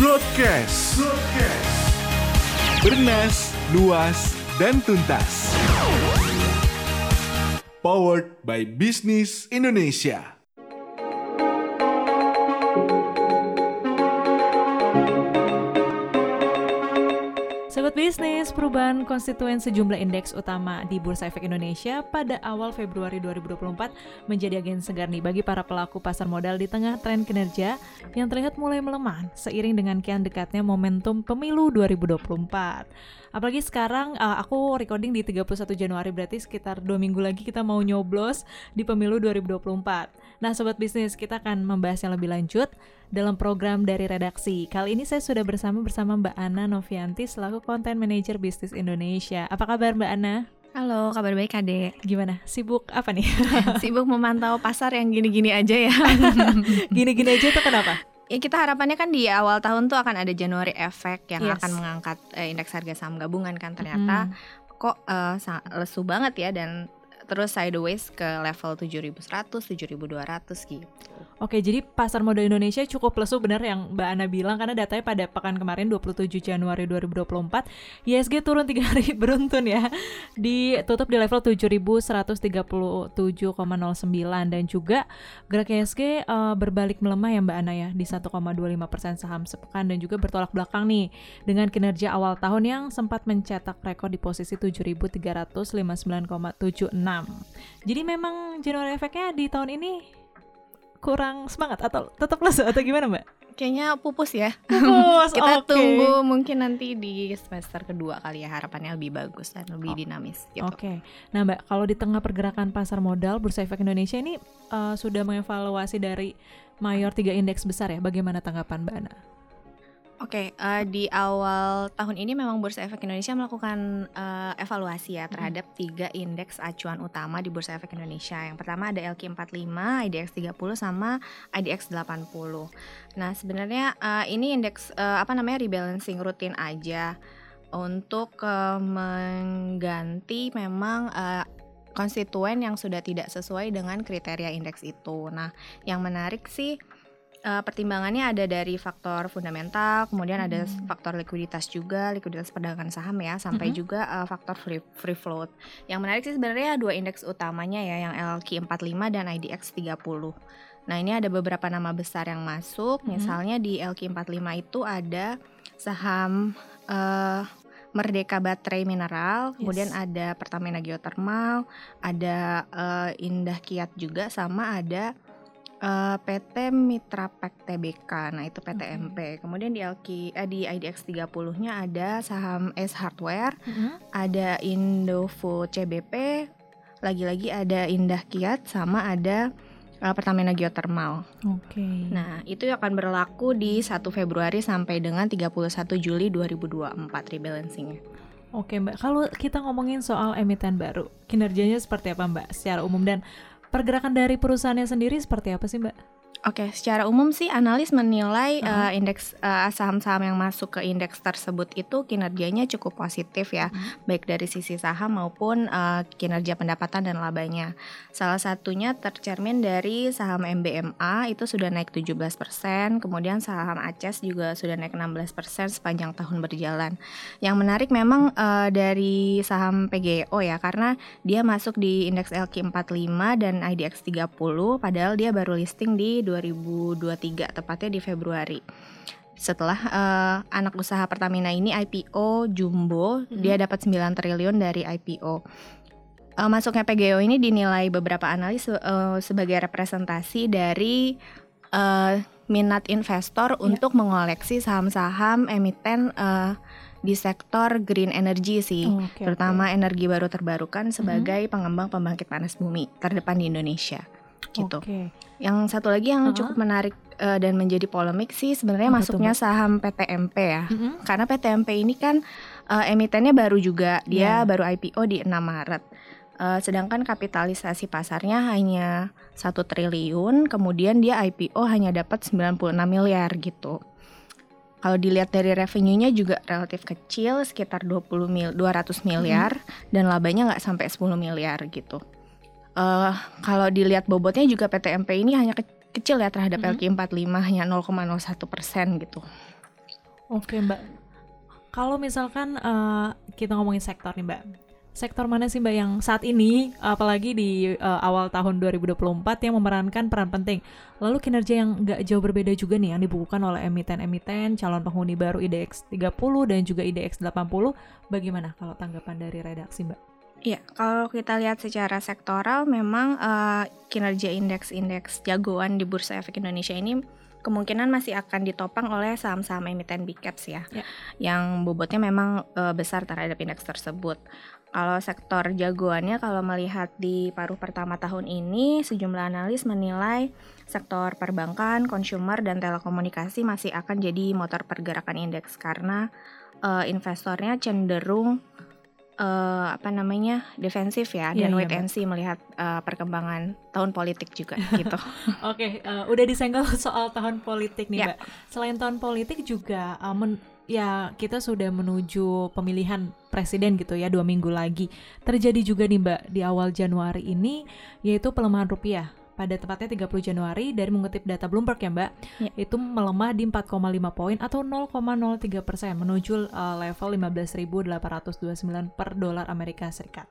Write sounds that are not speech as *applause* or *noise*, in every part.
Broadcast. Broadcast. Bernas, luas, dan tuntas. Powered by Business Indonesia. Sobat bisnis, perubahan konstituen sejumlah indeks utama di Bursa Efek Indonesia pada awal Februari 2024 menjadi agen segar nih bagi para pelaku pasar modal di tengah tren kinerja yang terlihat mulai melemah seiring dengan kian dekatnya momentum pemilu 2024. Apalagi sekarang uh, aku recording di 31 Januari berarti sekitar dua minggu lagi kita mau nyoblos di pemilu 2024. Nah Sobat Bisnis, kita akan membahas yang lebih lanjut dalam program dari redaksi. Kali ini saya sudah bersama bersama Mbak Ana Novianti selaku Content Manager Bisnis Indonesia. Apa kabar Mbak Ana? Halo, kabar baik Kade. Gimana? Sibuk apa nih? *laughs* Sibuk memantau pasar yang gini-gini aja ya. *laughs* Gini-gini aja tuh kenapa? Ya kita harapannya kan di awal tahun tuh akan ada Januari efek yang Yes. akan mengangkat eh, indeks harga saham gabungan kan ternyata kok eh, lesu banget ya dan terus sideways ke level 7100, 7200 gitu. Oke, jadi pasar modal Indonesia cukup lesu benar yang Mbak Ana bilang karena datanya pada pekan kemarin 27 Januari 2024 ISG turun tiga *laughs* hari beruntun ya. Ditutup di level 7137,09 dan juga gerak ISG eh, berbalik melemah ya Mbak Ana ya di 1,25% saham sepekan dan juga bertolak belakang nih dengan kinerja awal tahun yang sempat mencetak rekor di posisi 7359,76. Jadi memang Januari efeknya di tahun ini kurang semangat atau tetap lesu atau gimana mbak? Kayaknya pupus ya. Pupus, *laughs* kita oke. tunggu mungkin nanti di semester kedua kali ya harapannya lebih bagus dan lebih Oh. dinamis gitu. Oke, nah mbak kalau di tengah pergerakan pasar modal Bursa Efek Indonesia ini eh, sudah mengevaluasi dari mayor tiga indeks besar ya, bagaimana tanggapan mbak Ana? Oke, eh, di awal tahun ini memang Bursa Efek Indonesia melakukan eh, evaluasi ya terhadap tiga indeks acuan utama di Bursa Efek Indonesia. Yang pertama ada LQ45, IDX 30 sama IDX 80. Nah, sebenarnya eh, ini indeks eh, apa namanya rebalancing rutin aja untuk eh, mengganti memang eh, konstituen yang sudah tidak sesuai dengan kriteria indeks itu. Nah, yang menarik sih Eh, pertimbangannya ada dari faktor fundamental, kemudian ada Hmm. faktor likuiditas juga, likuiditas perdagangan saham ya, sampai Mhm. juga eh, faktor free, free float. Yang menarik sih sebenarnya dua indeks utamanya ya, yang LQ45 dan IDX 30. Nah, ini ada beberapa nama besar yang masuk, Mhm. misalnya di LQ45 itu ada saham eh, Merdeka Baterai Mineral, kemudian Yes. ada Pertamina Geothermal, ada eh, Indah Kiat juga, sama ada eh, PT Mitra Pack TBK. Nah, itu PTMP. Kemudian di LQ eh, di IDX 30-nya ada saham S Hardware, ada Indofood CBP, lagi-lagi ada Indah Kiat sama ada eh, Pertamina Geothermal. Oke. Nah, itu akan berlaku di 1 Februari sampai dengan 31 Juli 2024 rebalancingnya. Oke mbak, kalau kita ngomongin soal emiten baru, kinerjanya seperti apa mbak secara umum dan pergerakan dari perusahaannya sendiri seperti apa sih mbak? Oke, secara umum sih analis menilai Uh-huh. eh, indeks eh, saham-saham yang masuk ke indeks tersebut itu kinerjanya cukup positif ya, Mhm. baik dari sisi saham maupun eh, kinerja pendapatan dan labanya. Salah satunya tercermin dari saham MBMA itu sudah naik 17%, kemudian saham ACES juga sudah naik 16% sepanjang tahun berjalan. Yang menarik memang eh, dari saham PGO ya, karena dia masuk di indeks LQ45 dan IDX 30 padahal dia baru listing di 2023 tepatnya di Februari. Setelah eh, anak usaha Pertamina ini IPO Jumbo, Mhm. dia dapat 9 triliun dari IPO. Eh, masuknya PGO ini dinilai beberapa analis eh, sebagai representasi dari eh, minat investor untuk mengoleksi saham-saham emiten eh, di sektor green energy sih Oke, terutama energi baru terbarukan sebagai pengembang pembangkit panas bumi terdepan di Indonesia gitu. Oke. Yang satu lagi yang Uh-uh. cukup menarik eh, dan menjadi polemik sih sebenarnya masuknya saham PTMP ya. Mhm. Karena PTMP ini kan eh, emitennya baru juga, dia Iya. baru IPO di 6 Maret. Eh, sedangkan kapitalisasi pasarnya hanya satu triliun, kemudian dia IPO hanya dapat 96 miliar gitu. Kalau dilihat dari revenue-nya juga relatif kecil, sekitar 20 mil, 200 miliar dan labanya nggak sampai 10 miliar gitu. Eh kalau dilihat bobotnya juga PTMP ini hanya ke- kecil ya terhadap Mhm. LQ45 hanya 0,01 persen gitu. Oke Mbak, kalau misalkan uh, kita ngomongin sektor nih Mbak, sektor mana sih Mbak yang saat ini, apalagi di uh, awal tahun 2024 yang memerankan peran penting? Lalu kinerja yang nggak jauh berbeda juga nih yang dibukukan oleh emiten-emiten, calon penghuni baru IDX 30 dan juga IDX 80. Bagaimana kalau tanggapan dari redaksi Mbak? Iya, kalau kita lihat secara sektoral, memang uh, kinerja indeks-indeks jagoan di Bursa Efek Indonesia ini kemungkinan masih akan ditopang oleh saham-saham emiten big caps ya, ya. yang bobotnya memang uh, besar terhadap indeks tersebut. Kalau sektor jagoannya kalau melihat di paruh pertama tahun ini sejumlah analis menilai sektor perbankan, consumer dan telekomunikasi masih akan jadi motor pergerakan indeks karena uh, investornya cenderung uh, apa namanya defensif ya yeah, dan iya, wait and see melihat uh, perkembangan tahun politik juga *laughs* gitu. Oke, okay, uh, udah disenggol *laughs* soal tahun politik nih, yeah. Mbak. Selain tahun politik juga uh, men ya kita sudah menuju pemilihan presiden gitu ya dua minggu lagi. Terjadi juga nih Mbak di awal Januari ini yaitu pelemahan rupiah pada tepatnya 30 Januari dari mengutip data Bloomberg ya Mbak, ya. itu melemah di 4,5 poin atau 0,03 persen menuju uh, level 15.829 per dolar Amerika Serikat.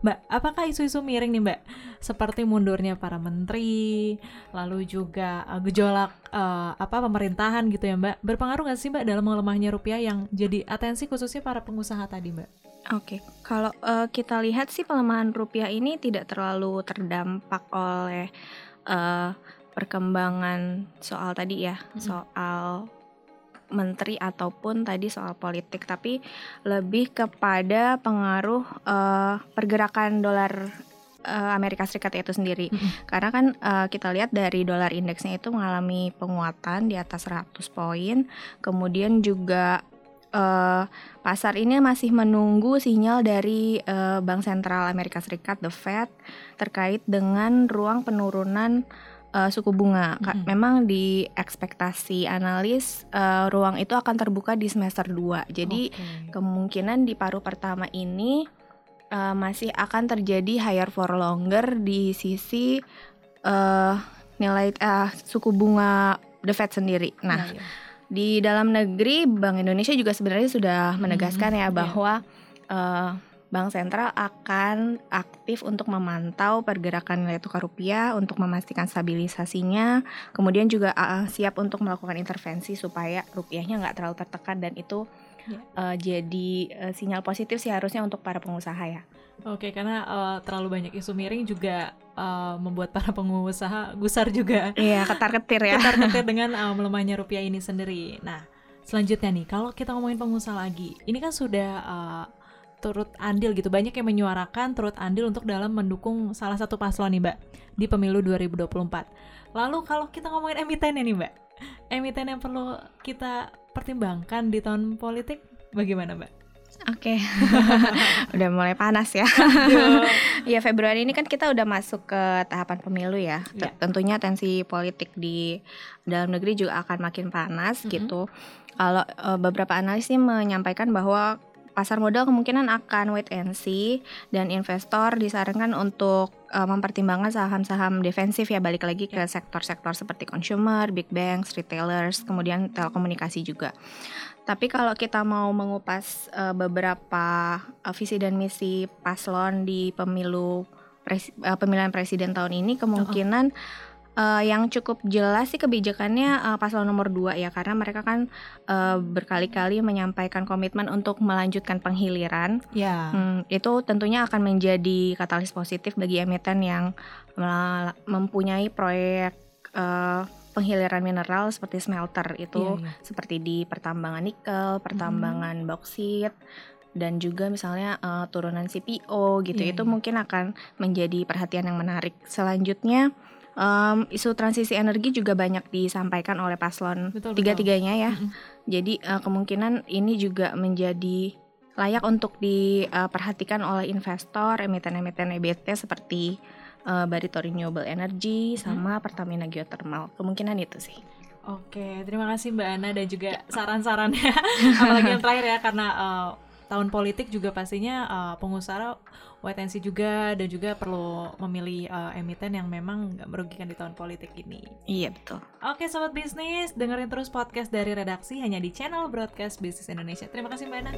Mbak, apakah isu-isu miring nih Mbak? Seperti mundurnya para menteri, lalu juga uh, gejolak uh, apa pemerintahan gitu ya Mbak, berpengaruh nggak sih Mbak dalam melemahnya rupiah yang jadi atensi khususnya para pengusaha tadi Mbak? Oke, kalau uh, kita lihat sih pelemahan rupiah ini tidak terlalu terdampak oleh uh, perkembangan soal tadi ya, hmm. soal menteri ataupun tadi soal politik, tapi lebih kepada pengaruh uh, pergerakan dolar uh, Amerika Serikat itu sendiri. -hmm. Karena kan uh, kita lihat dari dolar indeksnya itu mengalami penguatan di atas 100 poin, kemudian juga uh, pasar ini masih menunggu sinyal dari uh, Bank Sentral Amerika Serikat, the Fed, terkait dengan ruang penurunan uh, suku bunga. Mm -hmm. Memang di ekspektasi analis uh, ruang itu akan terbuka di semester 2. Jadi okay. kemungkinan di paruh pertama ini uh, masih akan terjadi higher for longer di sisi uh, nilai uh, suku bunga the Fed sendiri. Nah, yeah, yeah di dalam negeri Bank Indonesia juga sebenarnya sudah menegaskan hmm, ya iya. bahwa yeah. uh, Bank Sentral akan aktif untuk memantau pergerakan nilai tukar rupiah untuk memastikan stabilisasinya, kemudian juga uh, siap untuk melakukan intervensi supaya rupiahnya nggak terlalu tertekan dan itu yeah. Iya. uh, jadi uh, sinyal positif sih harusnya untuk para pengusaha ya. Oke, karena uh, terlalu banyak isu miring juga uh, membuat para pengusaha gusar juga. Iya, ketar-ketir ya. Ketar-ketir *laughs* dengan uh, melemahnya rupiah ini sendiri. Nah, selanjutnya nih, kalau kita ngomongin pengusaha lagi, ini kan sudah uh, turut andil gitu. Banyak yang menyuarakan turut andil untuk dalam mendukung salah satu paslon nih, Mbak, di pemilu 2024. Lalu kalau kita ngomongin emiten nih, Mbak. Emiten yang perlu kita pertimbangkan di tahun politik bagaimana, Mbak? Oke, okay. *laughs* udah mulai panas ya. ya Februari ini kan kita udah masuk ke tahapan pemilu ya. Yeah. Tentunya tensi politik di dalam negeri juga akan makin panas mm -hmm. gitu. Kalau uh, beberapa analis sih menyampaikan bahwa pasar modal kemungkinan akan wait and see dan investor disarankan untuk uh, mempertimbangkan saham-saham defensif ya balik lagi ke sektor-sektor seperti consumer, big banks, retailers, kemudian telekomunikasi juga. Tapi kalau kita mau mengupas uh, beberapa uh, visi dan misi paslon di pemilu pres uh, pemilihan presiden tahun ini kemungkinan uh, yang cukup jelas sih kebijakannya uh, paslon nomor 2 ya karena mereka kan uh, berkali-kali menyampaikan komitmen untuk melanjutkan penghiliran. Ya. Hmm, itu tentunya akan menjadi katalis positif bagi emiten yang mempunyai proyek uh, penghiliran mineral seperti smelter itu yeah, yeah. seperti di pertambangan nikel, pertambangan hmm. boksit dan juga misalnya uh, turunan CPO gitu yeah, itu yeah. mungkin akan menjadi perhatian yang menarik. Selanjutnya um, isu transisi energi juga banyak disampaikan oleh paslon tiga-tiganya ya. Mm -hmm. Jadi uh, kemungkinan ini juga menjadi layak untuk diperhatikan oleh investor emiten-emiten EBT seperti uh, Barito Renewable Energy sama hmm. Pertamina Geothermal. Kemungkinan itu sih. Oke, terima kasih Mbak Ana dan juga saran-sarannya. *laughs* Apalagi yang terakhir ya karena uh, tahun politik juga pastinya uh, pengusaha wait and see juga dan juga perlu memilih uh, emiten yang memang nggak merugikan di tahun politik ini. Iya betul. Oke sobat bisnis, dengerin terus podcast dari redaksi hanya di channel Broadcast Bisnis Indonesia. Terima kasih Mbak Ana.